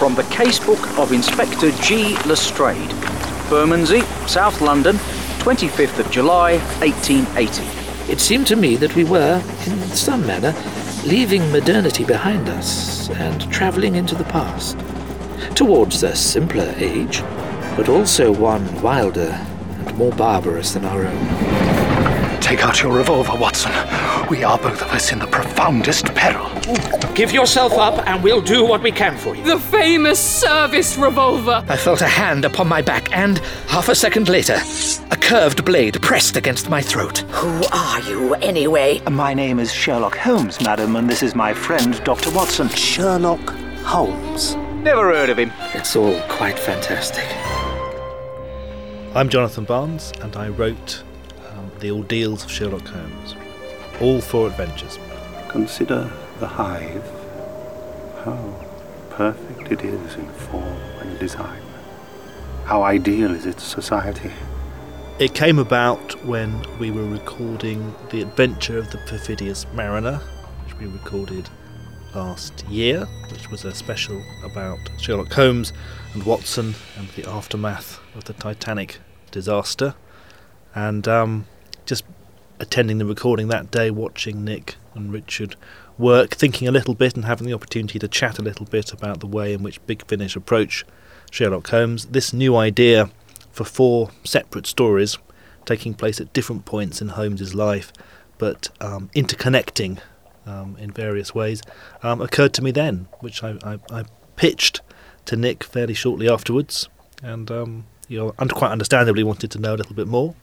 from the casebook of Inspector G. Lestrade, Bermondsey, South London, 25th of July, 1880. It seemed to me that we were, in some manner, leaving modernity behind us and travelling into the past, towards a simpler age, but also one wilder and more barbarous than our own. Take out your revolver, Watson. We are both of us in the profoundest peril. Give yourself up and we'll do what we can for you. The famous service revolver. I felt a hand upon my back, and half a second later, a curved blade pressed against my throat. Who are you, anyway? My name is Sherlock Holmes, madam, and this is my friend, Dr. Watson. Sherlock Holmes. Never heard of him. It's all quite fantastic. I'm Jonathan Barnes, and I wrote um, The Ordeals of Sherlock Holmes. All four adventures. Consider the hive. How perfect it is in form and design. How ideal is its society. It came about when we were recording The Adventure of the Perfidious Mariner, which we recorded last year, which was a special about Sherlock Holmes and Watson and the aftermath of the Titanic disaster. And um, just attending the recording that day, watching Nick and Richard work, thinking a little bit and having the opportunity to chat a little bit about the way in which Big Finish approach Sherlock Holmes. This new idea for four separate stories taking place at different points in Holmes's life, but um, interconnecting um, in various ways, um, occurred to me then, which I, I, I, pitched to Nick fairly shortly afterwards, and um, you know, quite understandably wanted to know a little bit more,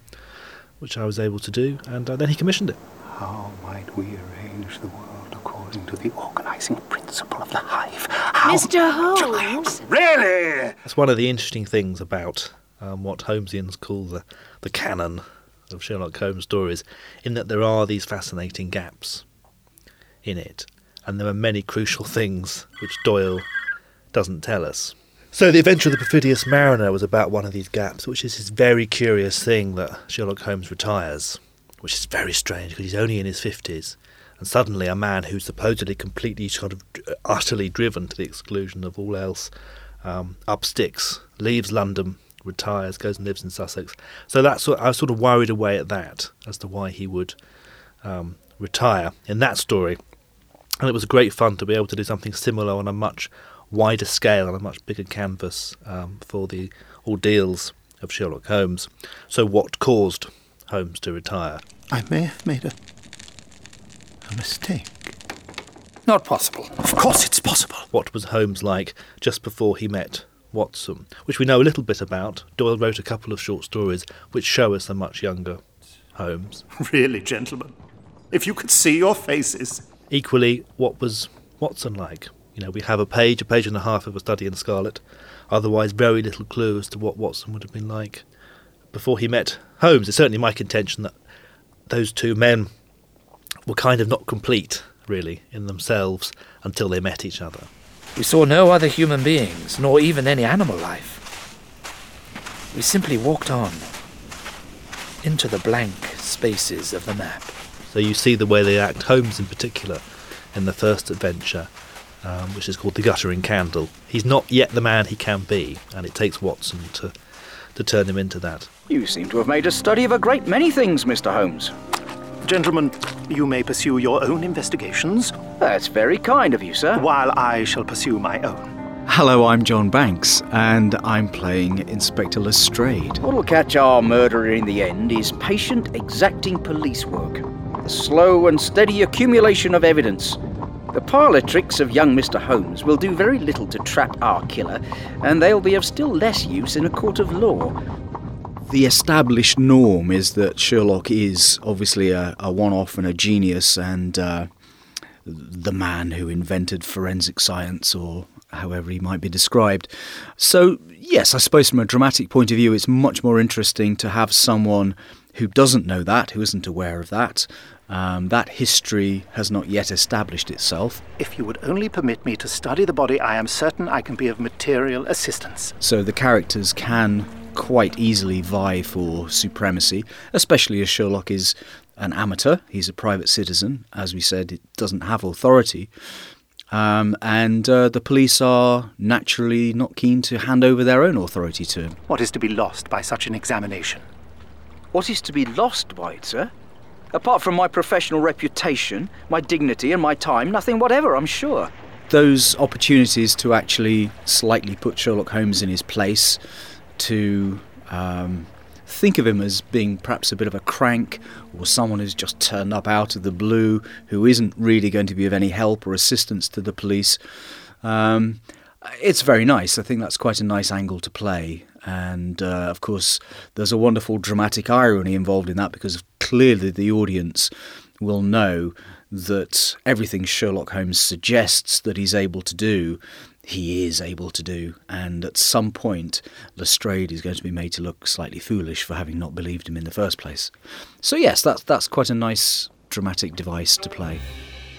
which I was able to do, and uh, then he commissioned it. How might we arrange the world according to the organizing principle of the hive? How Mr. Holmes. Really? That's one of the interesting things about um, what Holmesians call the, the canon of Sherlock Holmes stories, in that there are these fascinating gaps in it, and there are many crucial things which Doyle doesn't tell us. So, The Adventure of the Perfidious Mariner was about one of these gaps, which is this very curious thing that Sherlock Holmes retires, which is very strange because he's only in his 50s, and suddenly a man who's supposedly completely sort of utterly driven to the exclusion of all else um, up sticks, leaves London, retires, goes and lives in Sussex. So that's what I was sort of worried away at that as to why he would um, retire in that story. And it was great fun to be able to do something similar on a much wider scale and a much bigger canvas um, for the ordeals of Sherlock Holmes. So, what caused Holmes to retire? I may have made a, a mistake. Not possible. Of course it's possible. What was Holmes like just before he met Watson, which we know a little bit about. Doyle wrote a couple of short stories which show us a much younger Holmes. Really, gentlemen, if you could see your faces. Equally, what was Watson like? You know, we have a page, a page and a half of A Study in Scarlet. Otherwise, very little clue as to what Watson would have been like before he met Holmes. It's certainly my contention that those two men were kind of not complete, really, in themselves until they met each other. We saw no other human beings, nor even any animal life. We simply walked on into the blank spaces of the map. So you see the way they act, Holmes in particular, in the first adventure, um, which is called The Guttering Candle. He's not yet the man he can be, and it takes Watson to, to turn him into that. You seem to have made a study of a great many things, Mr. Holmes. Gentlemen, you may pursue your own investigations, That's very kind of you, sir. while I shall pursue my own. Hello, I'm John Banks, and I'm playing Inspector Lestrade. What'll catch our murderer in the end is patient, exacting police work. The slow and steady accumulation of evidence. The parlour tricks of young Mr. Holmes will do very little to trap our killer, and they'll be of still less use in a court of law. The established norm is that Sherlock is obviously a, a one off and a genius, and uh, the man who invented forensic science, or however he might be described. So, yes, I suppose from a dramatic point of view, it's much more interesting to have someone who doesn't know that, who isn't aware of that. Um, that history has not yet established itself. If you would only permit me to study the body, I am certain I can be of material assistance. So the characters can quite easily vie for supremacy, especially as Sherlock is an amateur. He's a private citizen. As we said, it doesn't have authority. Um, and uh, the police are naturally not keen to hand over their own authority to him. What is to be lost by such an examination? What is to be lost by it, sir? Apart from my professional reputation, my dignity, and my time, nothing whatever, I'm sure. Those opportunities to actually slightly put Sherlock Holmes in his place, to um, think of him as being perhaps a bit of a crank or someone who's just turned up out of the blue who isn't really going to be of any help or assistance to the police. Um, it's very nice. I think that's quite a nice angle to play. And uh, of course, there's a wonderful dramatic irony involved in that because clearly the audience will know that everything Sherlock Holmes suggests that he's able to do he is able to do. And at some point, Lestrade is going to be made to look slightly foolish for having not believed him in the first place. So, yes, that's, that's quite a nice dramatic device to play.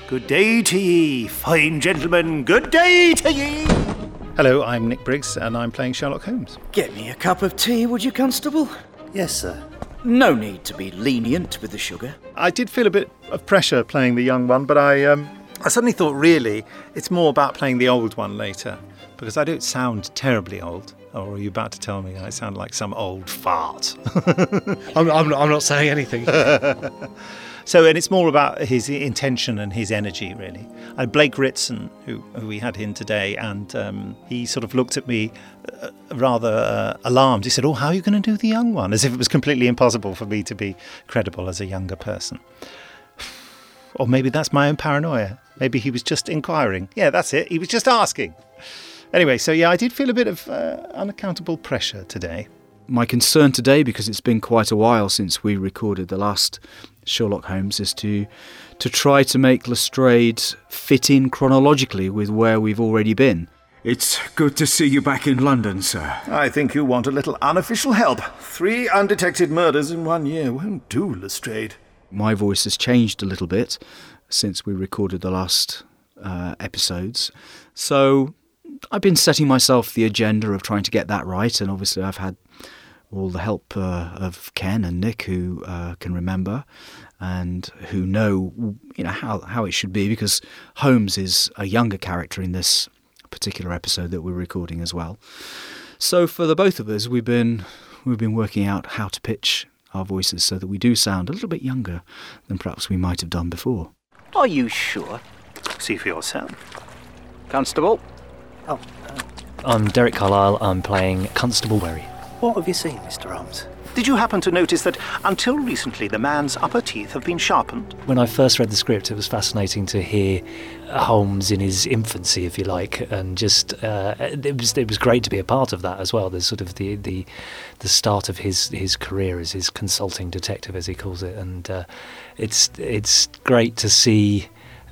Good day to ye, fine gentlemen. Good day to ye. Hello, I'm Nick Briggs, and I'm playing Sherlock Holmes. Get me a cup of tea, would you, Constable? Yes, sir. No need to be lenient with the sugar. I did feel a bit of pressure playing the young one, but I um, I suddenly thought, really, it's more about playing the old one later because I don't sound terribly old. Or are you about to tell me I sound like some old fart? I'm, I'm, I'm not saying anything. so, and it's more about his intention and his energy, really. And Blake Ritson, who, who we had in today, and um, he sort of looked at me uh, rather uh, alarmed. He said, Oh, how are you going to do the young one? As if it was completely impossible for me to be credible as a younger person. Or maybe that's my own paranoia. Maybe he was just inquiring. Yeah, that's it. He was just asking. Anyway, so yeah, I did feel a bit of uh, unaccountable pressure today. My concern today, because it's been quite a while since we recorded the last Sherlock Holmes, is to to try to make Lestrade fit in chronologically with where we've already been. It's good to see you back in London, sir. I think you want a little unofficial help. Three undetected murders in one year won't do, Lestrade. My voice has changed a little bit since we recorded the last uh, episodes. So I've been setting myself the agenda of trying to get that right, and obviously I've had all the help uh, of Ken and Nick, who uh, can remember and who know, you know, how how it should be. Because Holmes is a younger character in this particular episode that we're recording as well. So for the both of us, we've been we've been working out how to pitch our voices so that we do sound a little bit younger than perhaps we might have done before. Are you sure? See for yourself. Constable? Oh, uh, I'm Derek Carlisle. I'm playing Constable Wherry. What have you seen, Mr. Holmes? Did you happen to notice that until recently the man's upper teeth have been sharpened? When I first read the script, it was fascinating to hear Holmes in his infancy, if you like, and just uh, it was it was great to be a part of that as well. There's sort of the the the start of his his career as his consulting detective, as he calls it, and uh, it's it's great to see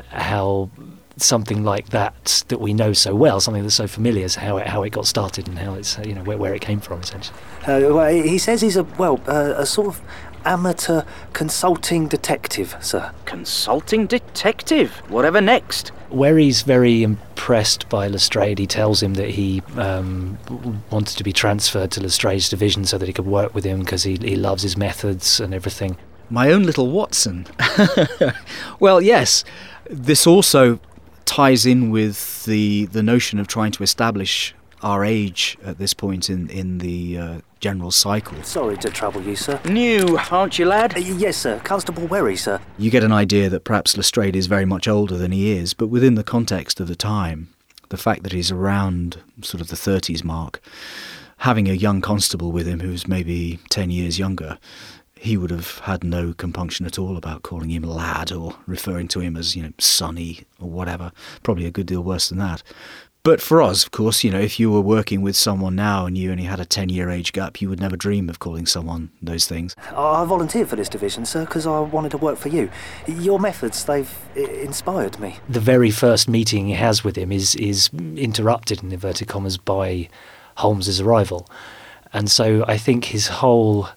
how something like that that we know so well, something that's so familiar, is how it how it got started and how it's you know where, where it came from essentially. Uh, well, he says he's a well uh, a sort of amateur consulting detective, sir. Consulting detective? Whatever next? Wherry's very impressed by Lestrade. He tells him that he um, wanted to be transferred to Lestrade's division so that he could work with him because he, he loves his methods and everything. My own little Watson. well, yes, this also ties in with the the notion of trying to establish our age at this point in in the uh, general cycle. Sorry to trouble you, sir. New, aren't you, lad? Uh, yes, sir. Constable Wherry, sir. You get an idea that perhaps Lestrade is very much older than he is, but within the context of the time, the fact that he's around sort of the 30s mark, having a young constable with him who's maybe 10 years younger, he would have had no compunction at all about calling him lad or referring to him as, you know, sonny or whatever. Probably a good deal worse than that. But for us, of course, you know, if you were working with someone now and you only had a 10 year age gap, you would never dream of calling someone those things. I volunteered for this division, sir, because I wanted to work for you. Your methods, they've inspired me. The very first meeting he has with him is, is interrupted, in inverted commas, by Holmes's arrival. And so I think his whole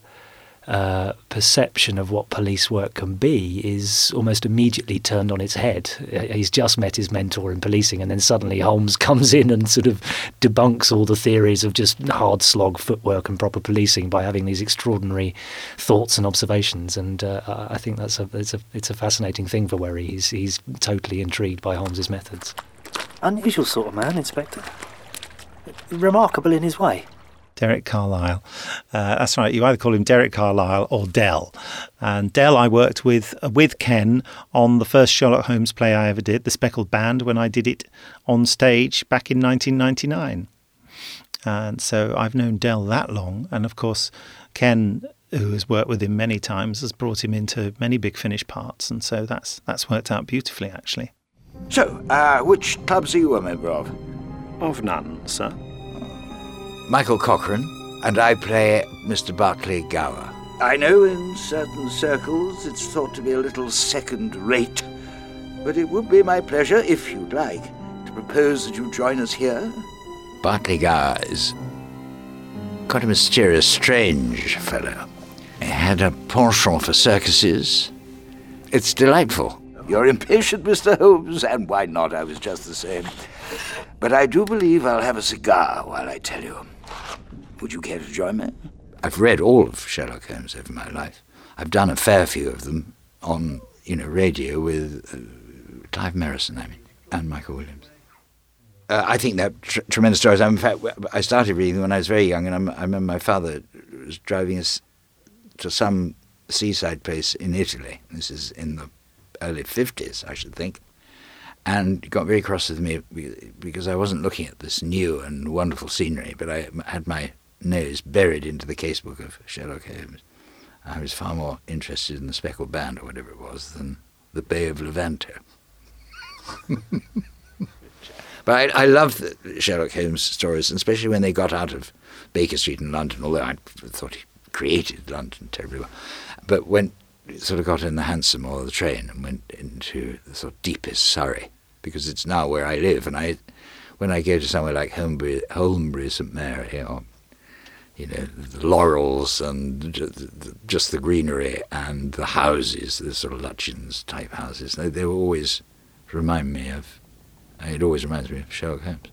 uh, perception of what police work can be is almost immediately turned on its head. Uh, he's just met his mentor in policing, and then suddenly Holmes comes in and sort of debunks all the theories of just hard slog footwork and proper policing by having these extraordinary thoughts and observations. And uh, I think that's a it's a it's a fascinating thing for Wherry. He's he's totally intrigued by Holmes's methods. Unusual sort of man, Inspector. Remarkable in his way. Derek Carlisle. Uh, that's right. You either call him Derek Carlisle or Dell. And Dell, I worked with uh, with Ken on the first Sherlock Holmes play I ever did, The Speckled Band, when I did it on stage back in 1999. And so I've known Dell that long. And of course, Ken, who has worked with him many times, has brought him into many big finish parts. And so that's that's worked out beautifully, actually. So, uh, which clubs are you a member of? Of none, sir. Michael Cochrane, and I play Mr. Barclay Gower. I know in certain circles it's thought to be a little second rate, but it would be my pleasure, if you'd like, to propose that you join us here. Barclay Gower is quite a mysterious, strange fellow. He had a penchant for circuses. It's delightful. You're impatient, Mr. Holmes, and why not? I was just the same. But I do believe I'll have a cigar while I tell you. Would you care to join me? I've read all of Sherlock Holmes over my life. I've done a fair few of them on, you know, radio with uh, Clive Merrison, I mean, and Michael Williams. Uh, I think they're tr- tremendous stories. in fact, I started reading them when I was very young, and I'm, i remember my father was driving us to some seaside place in Italy. This is in the early 50s, I should think. And got very cross with me because I wasn't looking at this new and wonderful scenery, but I had my nose buried into the casebook of Sherlock Holmes. I was far more interested in the Speckled Band or whatever it was than the Bay of Levanto. but I, I loved the Sherlock Holmes stories, especially when they got out of Baker Street in London, although I thought he created London terribly well. But when sort of got in the hansom or the train and went into the sort of deepest Surrey, because it's now where I live, and I, when I go to somewhere like Holmbury, Holmbury St Mary or you know, the laurels and just the greenery and the houses, the sort of Lutyens type houses. They, they always remind me of, it always reminds me of Sherlock Holmes.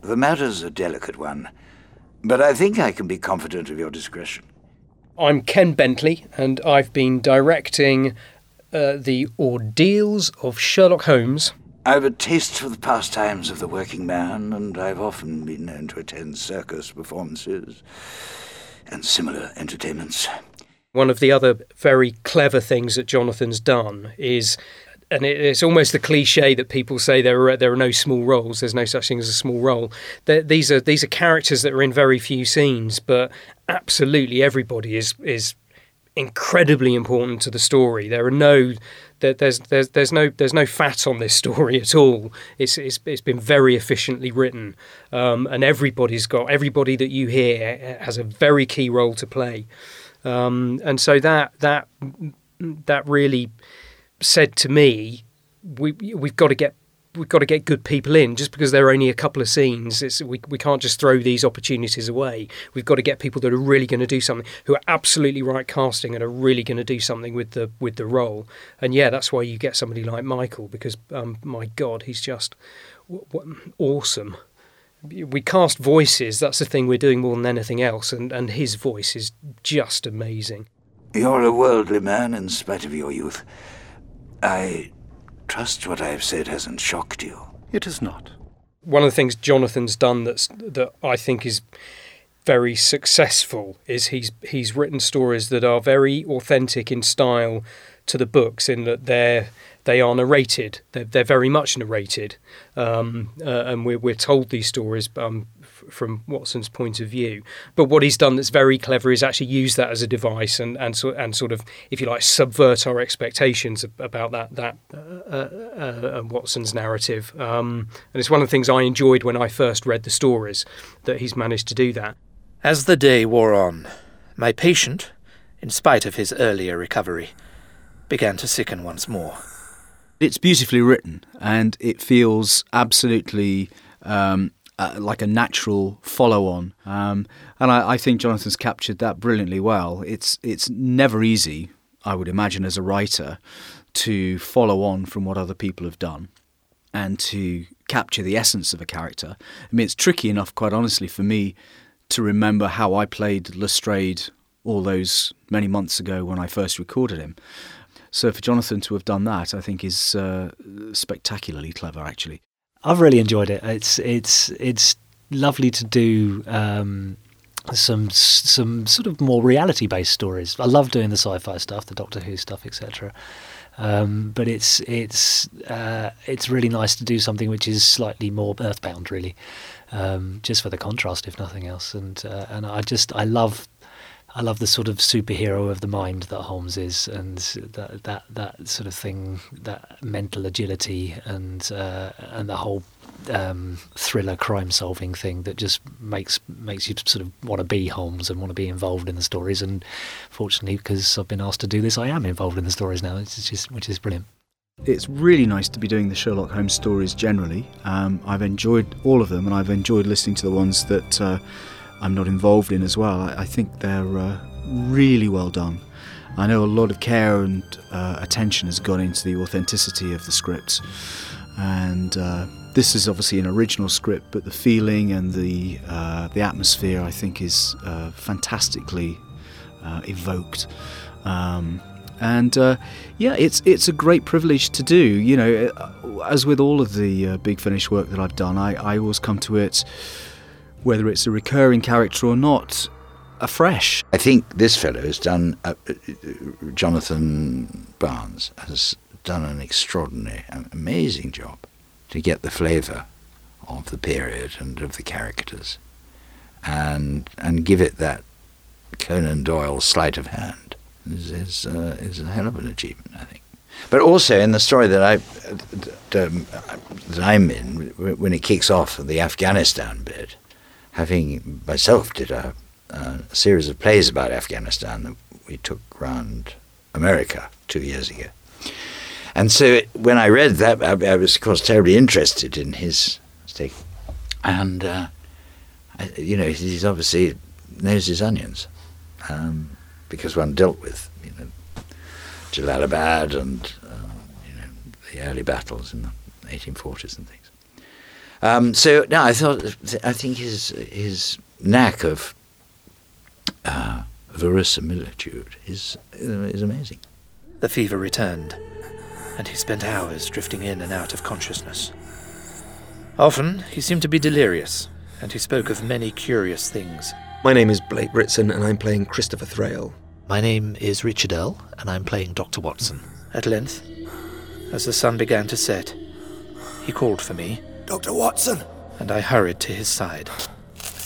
The matter's a delicate one, but I think I can be confident of your discretion. I'm Ken Bentley, and I've been directing uh, the Ordeals of Sherlock Holmes I've a taste for the pastimes of the working man, and I've often been known to attend circus performances and similar entertainments. One of the other very clever things that Jonathan's done is and it's almost the cliche that people say there are there are no small roles. There's no such thing as a small role. these are these are characters that are in very few scenes, but absolutely everybody is is incredibly important to the story. There are no there's there's there's no there's no fat on this story at all. It's it's, it's been very efficiently written, um, and everybody's got everybody that you hear has a very key role to play, um, and so that that that really said to me, we we've got to get we've got to get good people in. Just because there are only a couple of scenes, we we can't just throw these opportunities away. We've got to get people that are really going to do something, who are absolutely right casting and are really going to do something with the with the role. And yeah, that's why you get somebody like Michael because um, my God, he's just w- w- awesome. We cast voices. That's the thing we're doing more than anything else, and and his voice is just amazing. You're a worldly man in spite of your youth. I trust what I have said hasn't shocked you. It has not. One of the things Jonathan's done that's that I think is very successful is he's he's written stories that are very authentic in style to the books in that they're they are narrated. They're, they're very much narrated, um, uh, and we're, we're told these stories um, from Watson's point of view. But what he's done that's very clever is actually use that as a device and and, so, and sort of, if you like, subvert our expectations about that that uh, uh, uh, Watson's narrative. Um, and it's one of the things I enjoyed when I first read the stories that he's managed to do that. As the day wore on, my patient, in spite of his earlier recovery, began to sicken once more. It's beautifully written, and it feels absolutely um, uh, like a natural follow-on, um, and I, I, think Jonathan's captured that brilliantly well. It's it's never easy, I would imagine, as a writer, to follow on from what other people have done, and to capture the essence of a character. I mean, it's tricky enough, quite honestly, for me to remember how I played Lestrade all those many months ago when I first recorded him. So for Jonathan to have done that, I think is uh, spectacularly clever, actually. I've really enjoyed it. It's it's it's lovely to do um, some some sort of more reality based stories. I love doing the sci-fi stuff, the Doctor Who stuff, etc. Um, but it's it's uh, it's really nice to do something which is slightly more earthbound, really, um, just for the contrast, if nothing else. And uh, and I just I love I love the sort of superhero of the mind that Holmes is, and that that that sort of thing, that mental agility, and uh, and the whole um, thriller crime solving thing that just makes makes you sort of want to be Holmes and want to be involved in the stories. And fortunately, because I've been asked to do this, I am involved in the stories now. It's just which is brilliant. It's really nice to be doing the Sherlock Holmes stories generally. Um, I've enjoyed all of them, and I've enjoyed listening to the ones that uh, I'm not involved in as well. I, I think they're uh, really well done. I know a lot of care and uh, attention has gone into the authenticity of the scripts, and uh, this is obviously an original script, but the feeling and the uh, the atmosphere, I think, is uh, fantastically uh, evoked. Um, and uh, yeah, it's it's a great privilege to do. You know, as with all of the uh, Big Finish work that I've done, I, I always come to it, whether it's a recurring character or not, afresh. I think this fellow has done. Jonathan Barnes has done an extraordinary, an amazing job to get the flavour of the period and of the characters, and and give it that Conan Doyle sleight of hand is is, uh, is a hell of an achievement, I think. But also in the story that I that I'm in, when it kicks off the Afghanistan bit, having myself did a, a series of plays about Afghanistan that we took round America two years ago and so when I read that, I, I, was, of course, terribly interested in his stake. And, uh, I, you know, he's obviously knows his onions um, because one dealt with, you know, Jalalabad and, uh, you know, the early battles in the 1840s and things. Um, so, no, I thought, I think his, his knack of uh, verisimilitude is, is amazing. The fever returned and he spent hours drifting in and out of consciousness. Often he seemed to be delirious, and he spoke of many curious things. My name is Blake Ritson, and I'm playing Christopher Thrale. My name is Richard Earl, and I'm playing Dr. Watson. At length, as the sun began to set, he called for me. Dr. Watson! And I hurried to his side.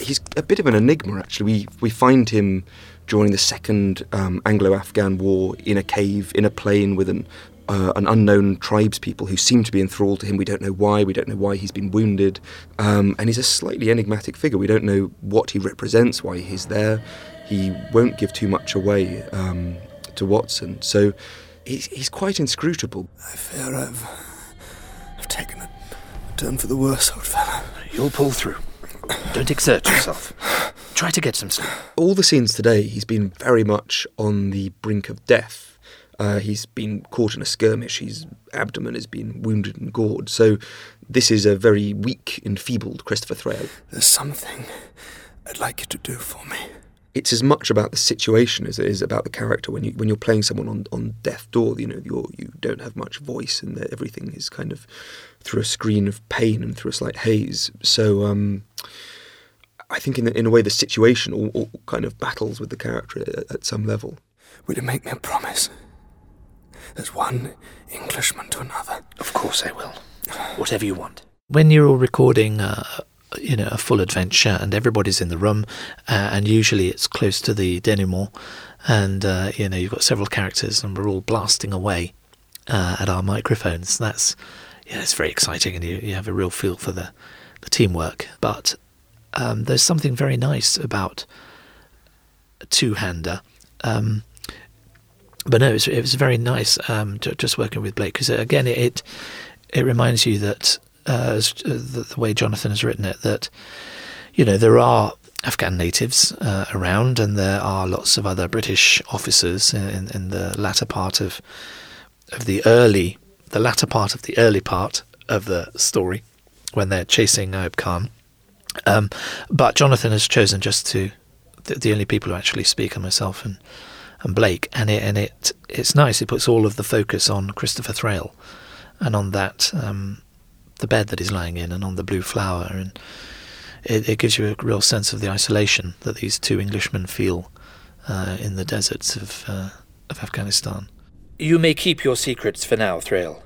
He's a bit of an enigma, actually. We, we find him during the Second um, Anglo Afghan War in a cave, in a plain with an uh, an unknown tribespeople who seem to be enthralled to him. We don't know why. We don't know why he's been wounded. Um, and he's a slightly enigmatic figure. We don't know what he represents, why he's there. He won't give too much away um, to Watson. So he's, he's quite inscrutable. I fear I've, I've taken a turn for the worse, old fellow. You'll pull through. Don't exert yourself. Try to get some sleep. All the scenes today, he's been very much on the brink of death uh, he's been caught in a skirmish. His abdomen has been wounded and gored. So this is a very weak, enfeebled Christopher Thrale. There's something I'd like you to do for me. It's as much about the situation as it is about the character. When you when you're playing someone on, on death door, you know you're you don't have much voice, and everything is kind of through a screen of pain and through a slight haze. So um, I think in the, in a way the situation all, all kind of battles with the character at, at some level. Will you make me a promise? There's one Englishman to another. Of course I will. Whatever you want. When you're all recording, uh, you know, a full adventure and everybody's in the room, uh, and usually it's close to the denouement, and uh, you know you've got several characters and we're all blasting away uh, at our microphones. That's yeah, it's very exciting, and you, you have a real feel for the the teamwork. But um, there's something very nice about a two-hander. Um, but no, it was, it was very nice um, just working with Blake because uh, again, it it reminds you that uh, uh, the, way Jonathan has written it that you know there are Afghan natives uh, around, and there are lots of other British officers in, in the latter part of of the early the latter part of the early part of the story when they're chasing Ayub Khan. Um, but Jonathan has chosen just to the, the only people who actually speak are myself and and Blake, and it and it it's nice. It puts all of the focus on Christopher Thrale, and on that um, the bed that he's lying in and on the blue flower, and it, it gives you a real sense of the isolation that these two Englishmen feel uh, in the deserts of uh, of Afghanistan. You may keep your secrets for now, Thrale.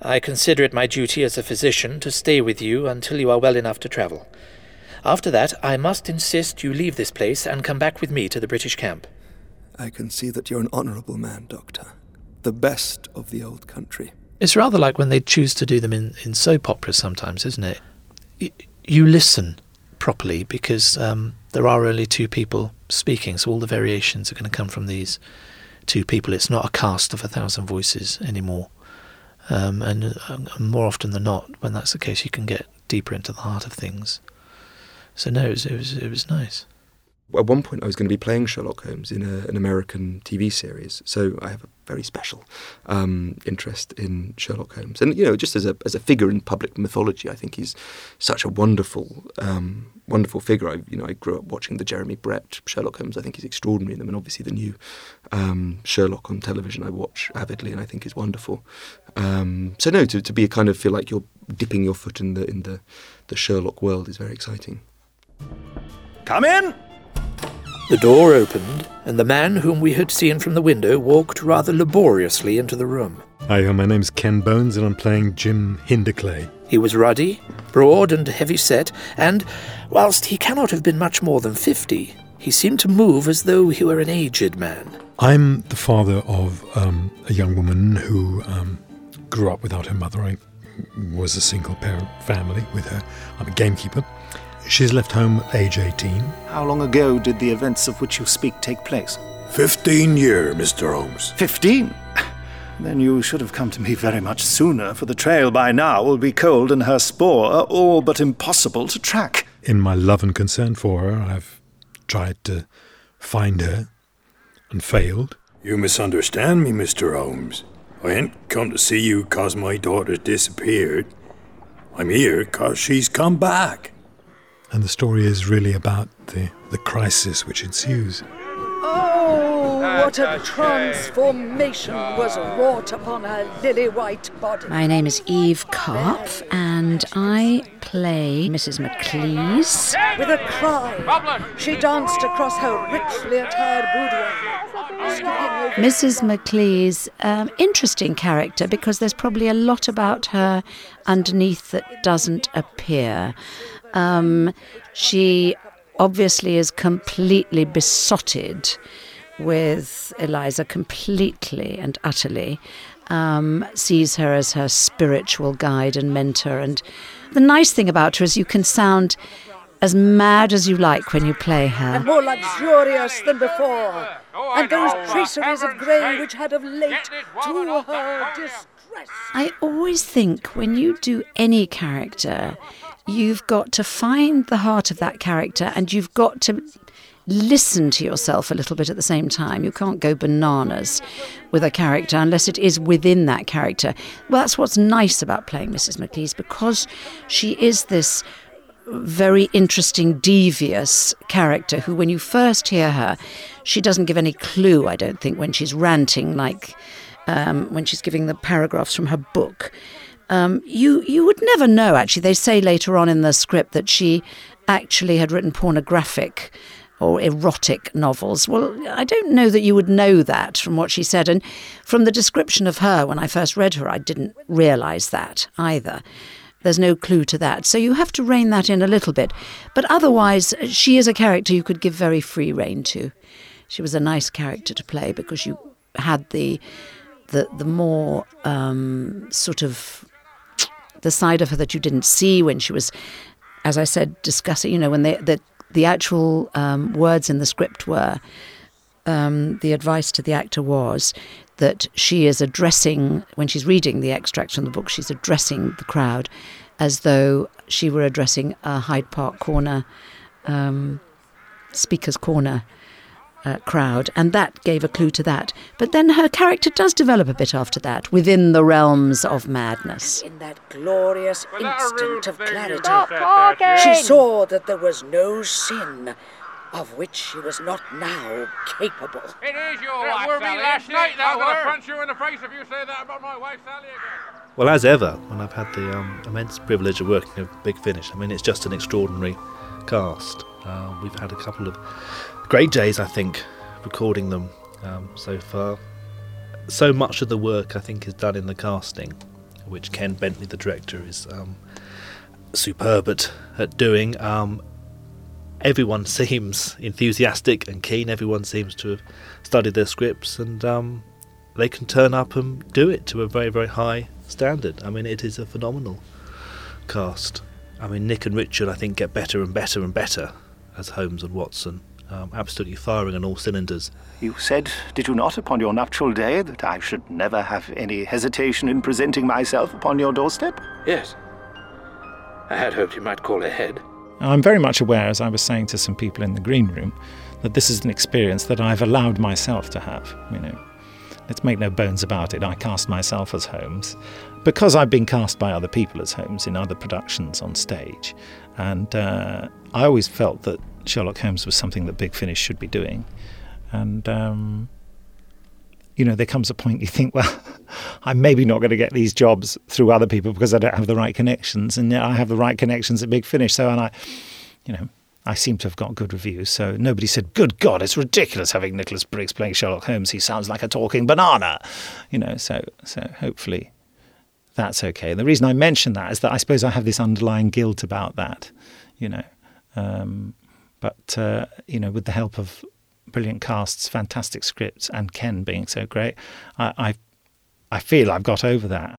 I consider it my duty as a physician to stay with you until you are well enough to travel. After that, I must insist you leave this place and come back with me to the British camp. I can see that you're an honourable man, Doctor. The best of the old country. It's rather like when they choose to do them in, in soap operas sometimes, isn't it? You, you listen properly because um, there are only two people speaking, so all the variations are going to come from these two people. It's not a cast of a thousand voices anymore. Um, and uh, more often than not, when that's the case, you can get deeper into the heart of things. So no, it was it was, it was nice. At one point, I was going to be playing Sherlock Holmes in a, an American TV series, so I have a very special um, interest in Sherlock Holmes, and you know, just as a as a figure in public mythology, I think he's such a wonderful, um, wonderful figure. I you know, I grew up watching the Jeremy Brett Sherlock Holmes. I think he's extraordinary in them, and obviously the new um, Sherlock on television I watch avidly, and I think is wonderful. Um, so no, to, to be a kind of feel like you're dipping your foot in the in the the Sherlock world is very exciting. Come in! The door opened, and the man whom we had seen from the window walked rather laboriously into the room. Hi, my name's Ken Bones, and I'm playing Jim Hinderclay. He was ruddy, broad, and heavy set, and, whilst he cannot have been much more than fifty, he seemed to move as though he were an aged man. I'm the father of um, a young woman who um, grew up without her mother. I was a single parent family with her. I'm a gamekeeper. She's left home at age 18. How long ago did the events of which you speak take place? Fifteen year, Mr. Holmes. Fifteen? Then you should have come to me very much sooner, for the trail by now will be cold and her spoor all but impossible to track. In my love and concern for her, I've tried to find her and failed. You misunderstand me, Mr. Holmes. I ain't come to see you 'cause my daughter's disappeared. I'm here 'cause she's come back. And the story is really about the, the crisis which ensues. Oh, what a transformation was wrought upon her lily white body. My name is Eve Karpf, and I play Mrs. Maclise. With a cry, she danced across her richly attired boudoir. Mrs. Maclise, um, interesting character because there's probably a lot about her underneath that doesn't appear. Um, she obviously is completely besotted with Eliza, completely and utterly. Um, sees her as her spiritual guide and mentor. And the nice thing about her is you can sound as mad as you like when you play her. and more luxurious than before. And those traceries of grey which had of late to her distress. I always think when you do any character, you've got to find the heart of that character and you've got to listen to yourself a little bit at the same time. You can't go bananas with a character unless it is within that character. Well, that's what's nice about playing Mrs. Maclise because she is this very interesting, devious character who, when you first hear her, she doesn't give any clue, I don't think, when she's ranting, like um, when she's giving the paragraphs from her book. Um, you you would never know. Actually, they say later on in the script that she actually had written pornographic or erotic novels. Well, I don't know that you would know that from what she said, and from the description of her when I first read her, I didn't realise that either. There's no clue to that. So you have to rein that in a little bit. But otherwise, she is a character you could give very free rein to. She was a nice character to play because you had the the the more um, sort of the side of her that you didn't see when she was, as I said, discussing. You know, when they, the the actual um, words in the script were, um, the advice to the actor was that she is addressing when she's reading the extracts from the book. She's addressing the crowd as though she were addressing a Hyde Park Corner, um, Speaker's Corner. Uh, crowd, and that gave a clue to that. But then her character does develop a bit after that within the realms of madness. In that glorious instant of clarity, she saw that there was no sin, of which she was not now capable. It is your It wife, were me Sally, last night, that I'm going to punch you in the face if you say that about my wife, Sally, again. Well, as ever, when I've had the um, immense privilege of working with Big Finish, I mean, it's just an extraordinary cast. Uh, we've had a couple of great days, I think, recording them um, so far. So much of the work, I think, is done in the casting, which Ken Bentley, the director, is um, superb at, at doing. Um, everyone seems enthusiastic and keen. Everyone seems to have studied their scripts, and um, they can turn up and do it to a very, very high standard. I mean, it is a phenomenal cast. I mean, Nick and Richard, I think, get better and better and better as Holmes and Watson. Um, absolutely firing on all cylinders. You said, did you not, upon your nuptial day, that I should never have any hesitation in presenting myself upon your doorstep? Yes. I had hoped you might call ahead. I'm very much aware, as I was saying to some people in the green room, that this is an experience that I've allowed myself to have. You know, let's make no bones about it. I cast myself as Holmes because I've been cast by other people as Holmes in other productions on stage, and uh, I always felt that Sherlock Holmes was something that Big Finish should be doing, and. Um, you know, there comes a point you think, well, I'm maybe not going to get these jobs through other people because I don't have the right connections, and yet I have the right connections at Big Finish. So, and I, you know, I seem to have got good reviews. So nobody said, "Good God, it's ridiculous having Nicholas Briggs playing Sherlock Holmes. He sounds like a talking banana," you know. So, so hopefully, that's okay. And the reason I mention that is that I suppose I have this underlying guilt about that, you know. Um, but uh, you know, with the help of brilliant casts, fantastic scripts, and Ken being so great, I, I, I feel I've got over that.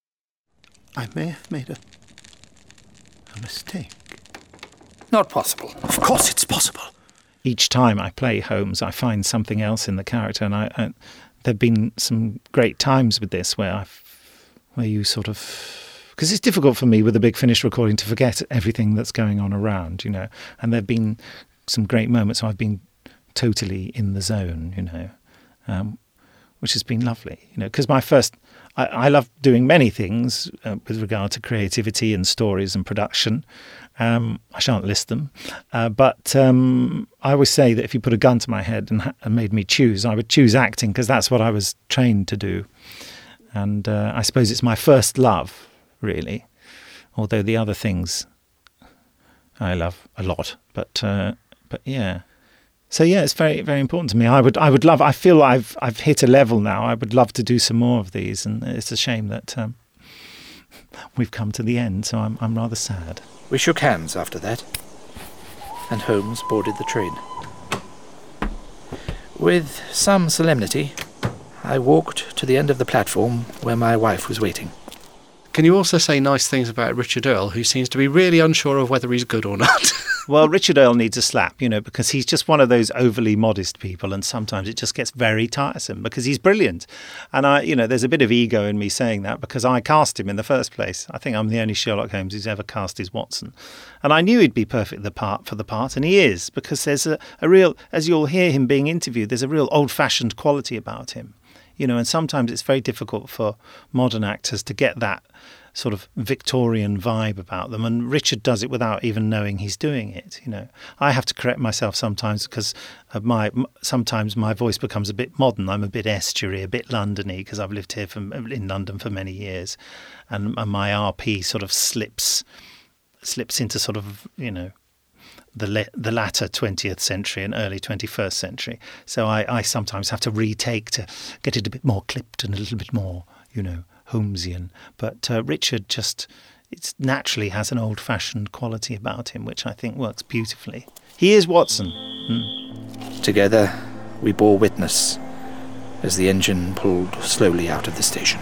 I may have made a, a mistake. Not possible. Of course, it's possible. Each time I play Holmes, I find something else in the character, and I, I there've been some great times with this where I've, where you sort of. Because it's difficult for me with a big finish recording to forget everything that's going on around, you know. And there've been some great moments where I've been totally in the zone, you know, um, which has been lovely, you know, because my first, I, I love doing many things uh, with regard to creativity and stories and production. Um, I shan't list them, uh, but um, I always say that if you put a gun to my head and, ha- and made me choose, I would choose acting because that's what I was trained to do. And uh, I suppose it's my first love, really, although the other things I love a lot. But uh, but yeah, so yeah, it's very very important to me. I would I would love. I feel I've I've hit a level now. I would love to do some more of these, and it's a shame that um, we've come to the end. So I'm I'm rather sad. We shook hands after that, and Holmes boarded the train. With some solemnity, I walked to the end of the platform where my wife was waiting. Can you also say nice things about Richard Earl, who seems to be really unsure of whether he's good or not? Well, Richard Earl needs a slap, you know, because he's just one of those overly modest people, and sometimes it just gets very tiresome because he's brilliant. And I, you know, there's a bit of ego in me saying that because I cast him in the first place. I think I'm the only Sherlock Holmes who's ever cast his Watson, and I knew he'd be perfect the part for the part, and he is because there's a, a real, as you'll hear him being interviewed, there's a real old-fashioned quality about him, you know, and sometimes it's very difficult for modern actors to get that sort of Victorian vibe about them. And Richard does it without even knowing he's doing it. You know, I have to correct myself sometimes because uh, my sometimes my voice becomes a bit modern. I'm a bit estuary, a bit Londony because I've lived here for, uh, in London for many years, and, and my RP sort of slips slips into sort of you know the le- the latter 20th century and early 21st century. So I, I sometimes have to retake to get it a bit more clipped and a little bit more, you know, Holmesian. But uh, Richard just it naturally has an old-fashioned quality about him, which I think works beautifully. He is Watson. Mm. Together, we bore witness as the engine pulled slowly out of the station.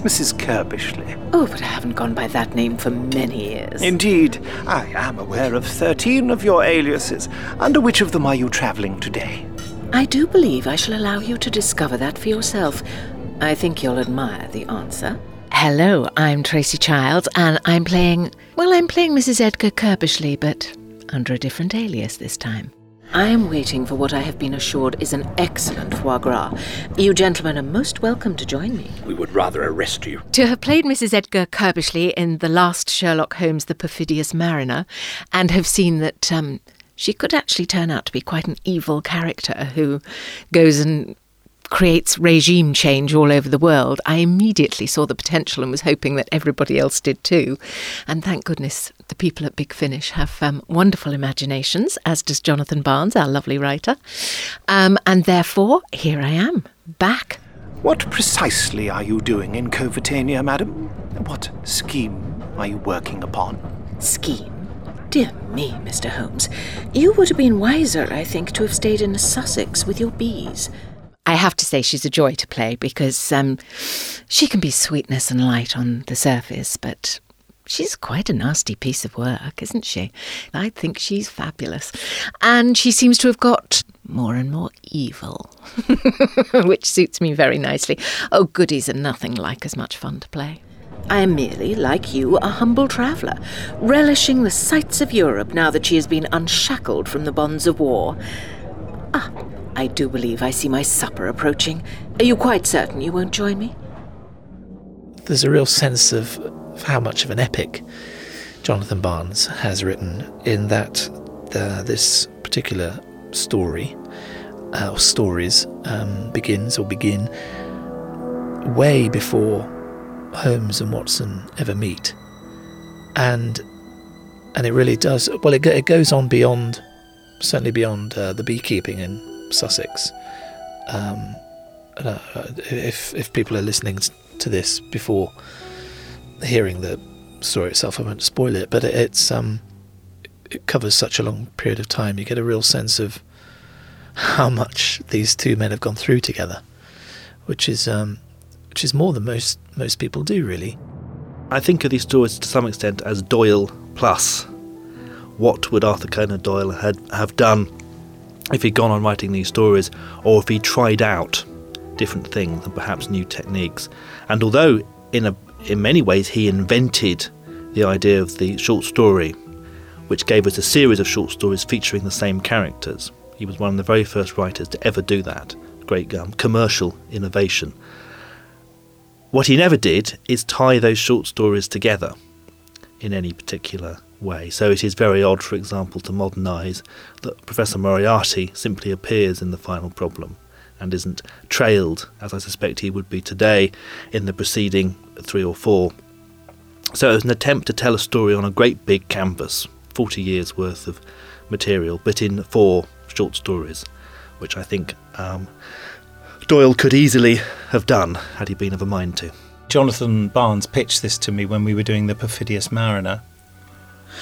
Mrs. Kirbishley. Oh, but I haven't gone by that name for many years. Indeed, I am aware of 13 of your aliases. Under which of them are you travelling today? I do believe I shall allow you to discover that for yourself. I think you'll admire the answer. Hello, I'm Tracy Childs, and I'm playing. Well, I'm playing Mrs. Edgar Kirbishley, but under a different alias this time. I am waiting for what I have been assured is an excellent foie gras. You gentlemen are most welcome to join me. We would rather arrest you. To have played Mrs. Edgar Curbishley in the last Sherlock Holmes, The Perfidious Mariner, and have seen that um, she could actually turn out to be quite an evil character who goes and creates regime change all over the world, I immediately saw the potential and was hoping that everybody else did too. And thank goodness the people at Big Finish have um, wonderful imaginations, as does Jonathan Barnes, our lovely writer. Um, and therefore, here I am, back. What precisely are you doing in Covertania, madam? What scheme are you working upon? Scheme? Dear me, Mr. Holmes. You would have been wiser, I think, to have stayed in Sussex with your bees. I have to say she's a joy to play because um, she can be sweetness and light on the surface, but she's quite a nasty piece of work, isn't she? I think she's fabulous. And she seems to have got more and more evil, which suits me very nicely. Oh, goodies are nothing like as much fun to play. I am merely, like you, a humble traveller, relishing the sights of Europe now that she has been unshackled from the bonds of war. Ah, I do believe I see my supper approaching. Are you quite certain you won't join me? There's a real sense of, of how much of an epic Jonathan Barnes has written in that uh, this particular story, uh, or stories, um, begins or begin way before Holmes and Watson ever meet. And and it really does. Well, it, it goes on beyond, certainly beyond uh, the beekeeping in Sussex. Um, uh, if if people are listening to this before hearing the story itself, I won't spoil it. But it's um, it covers such a long period of time. You get a real sense of how much these two men have gone through together, which is um, which is more than most most people do, really. I think of these stories to some extent as Doyle plus. What would Arthur Conan Doyle had, have done if he'd gone on writing these stories, or if he tried out different things and perhaps new techniques. And although in a in many ways he invented the idea of the short story, which gave us a series of short stories featuring the same characters. He was one of the very first writers to ever do that. Great um, commercial innovation. What he never did is tie those short stories together in any particular way. So it is very odd, for example, to modernise that Professor Moriarty simply appears in the final problem and isn't trailed, as I suspect he would be today, in the preceding three or four. So it was an attempt to tell a story on a great big canvas, 40 years worth of material, but in four short stories, which I think um, Doyle could easily have done had he been of a mind to. Jonathan Barnes pitched this to me when we were doing The Perfidious Mariner,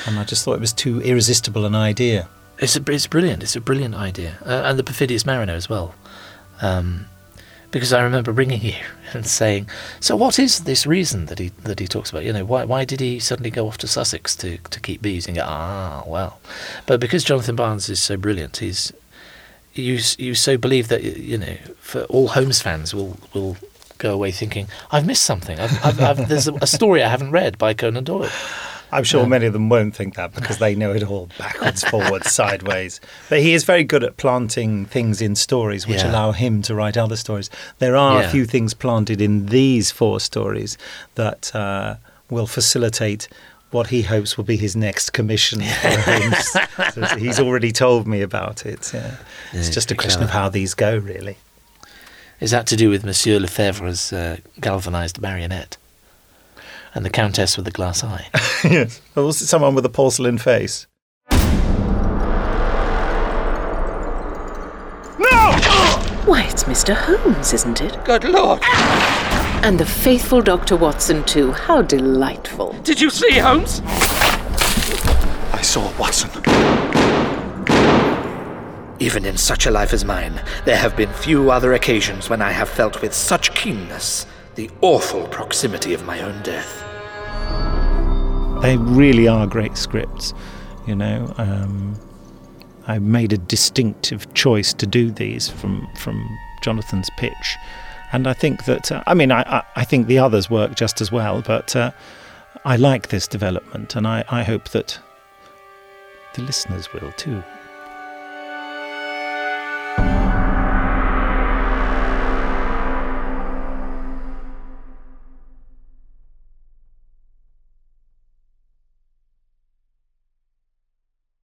and I just thought it was too irresistible an idea. It's a, it's brilliant. It's a brilliant idea, uh, and the perfidious mariner as well. Um, because I remember ringing you and saying, "So what is this reason that he that he talks about? You know, why why did he suddenly go off to Sussex to to keep bees?" And go, "Ah, well," but because Jonathan Barnes is so brilliant, he's you you so believe that you know for all Holmes fans will will go away thinking, "I've missed something. I've, I've, I've, there's a, a story I haven't read by Conan Doyle." I'm sure many of them won't think that because they know it all backwards, forwards, sideways. But he is very good at planting things in stories which Yeah. allow him to write other stories. There are Yeah. a few things planted in these four stories that uh, will facilitate what he hopes will be his next commission for Holmes. So he's already told me about it. Yeah. It's just a question of how these go, really. Is that to do with Monsieur Lefebvre's uh, galvanized marionette and the Countess with the glass eye? yes. Or was it someone with a porcelain face? No! Why, it's Mr. Holmes, isn't it? Good Lord! And the faithful Dr. Watson, too. How delightful. Did you see Holmes? I saw Watson. Even in such a life as mine, there have been few other occasions when I have felt with such keenness the awful proximity of my own death. They really are great scripts, you know. Um, I made a distinctive choice to do these from from Jonathan's pitch, and I think that uh, I mean I, I think the others work just as well, but uh, I like this development, and I, I hope that the listeners will too.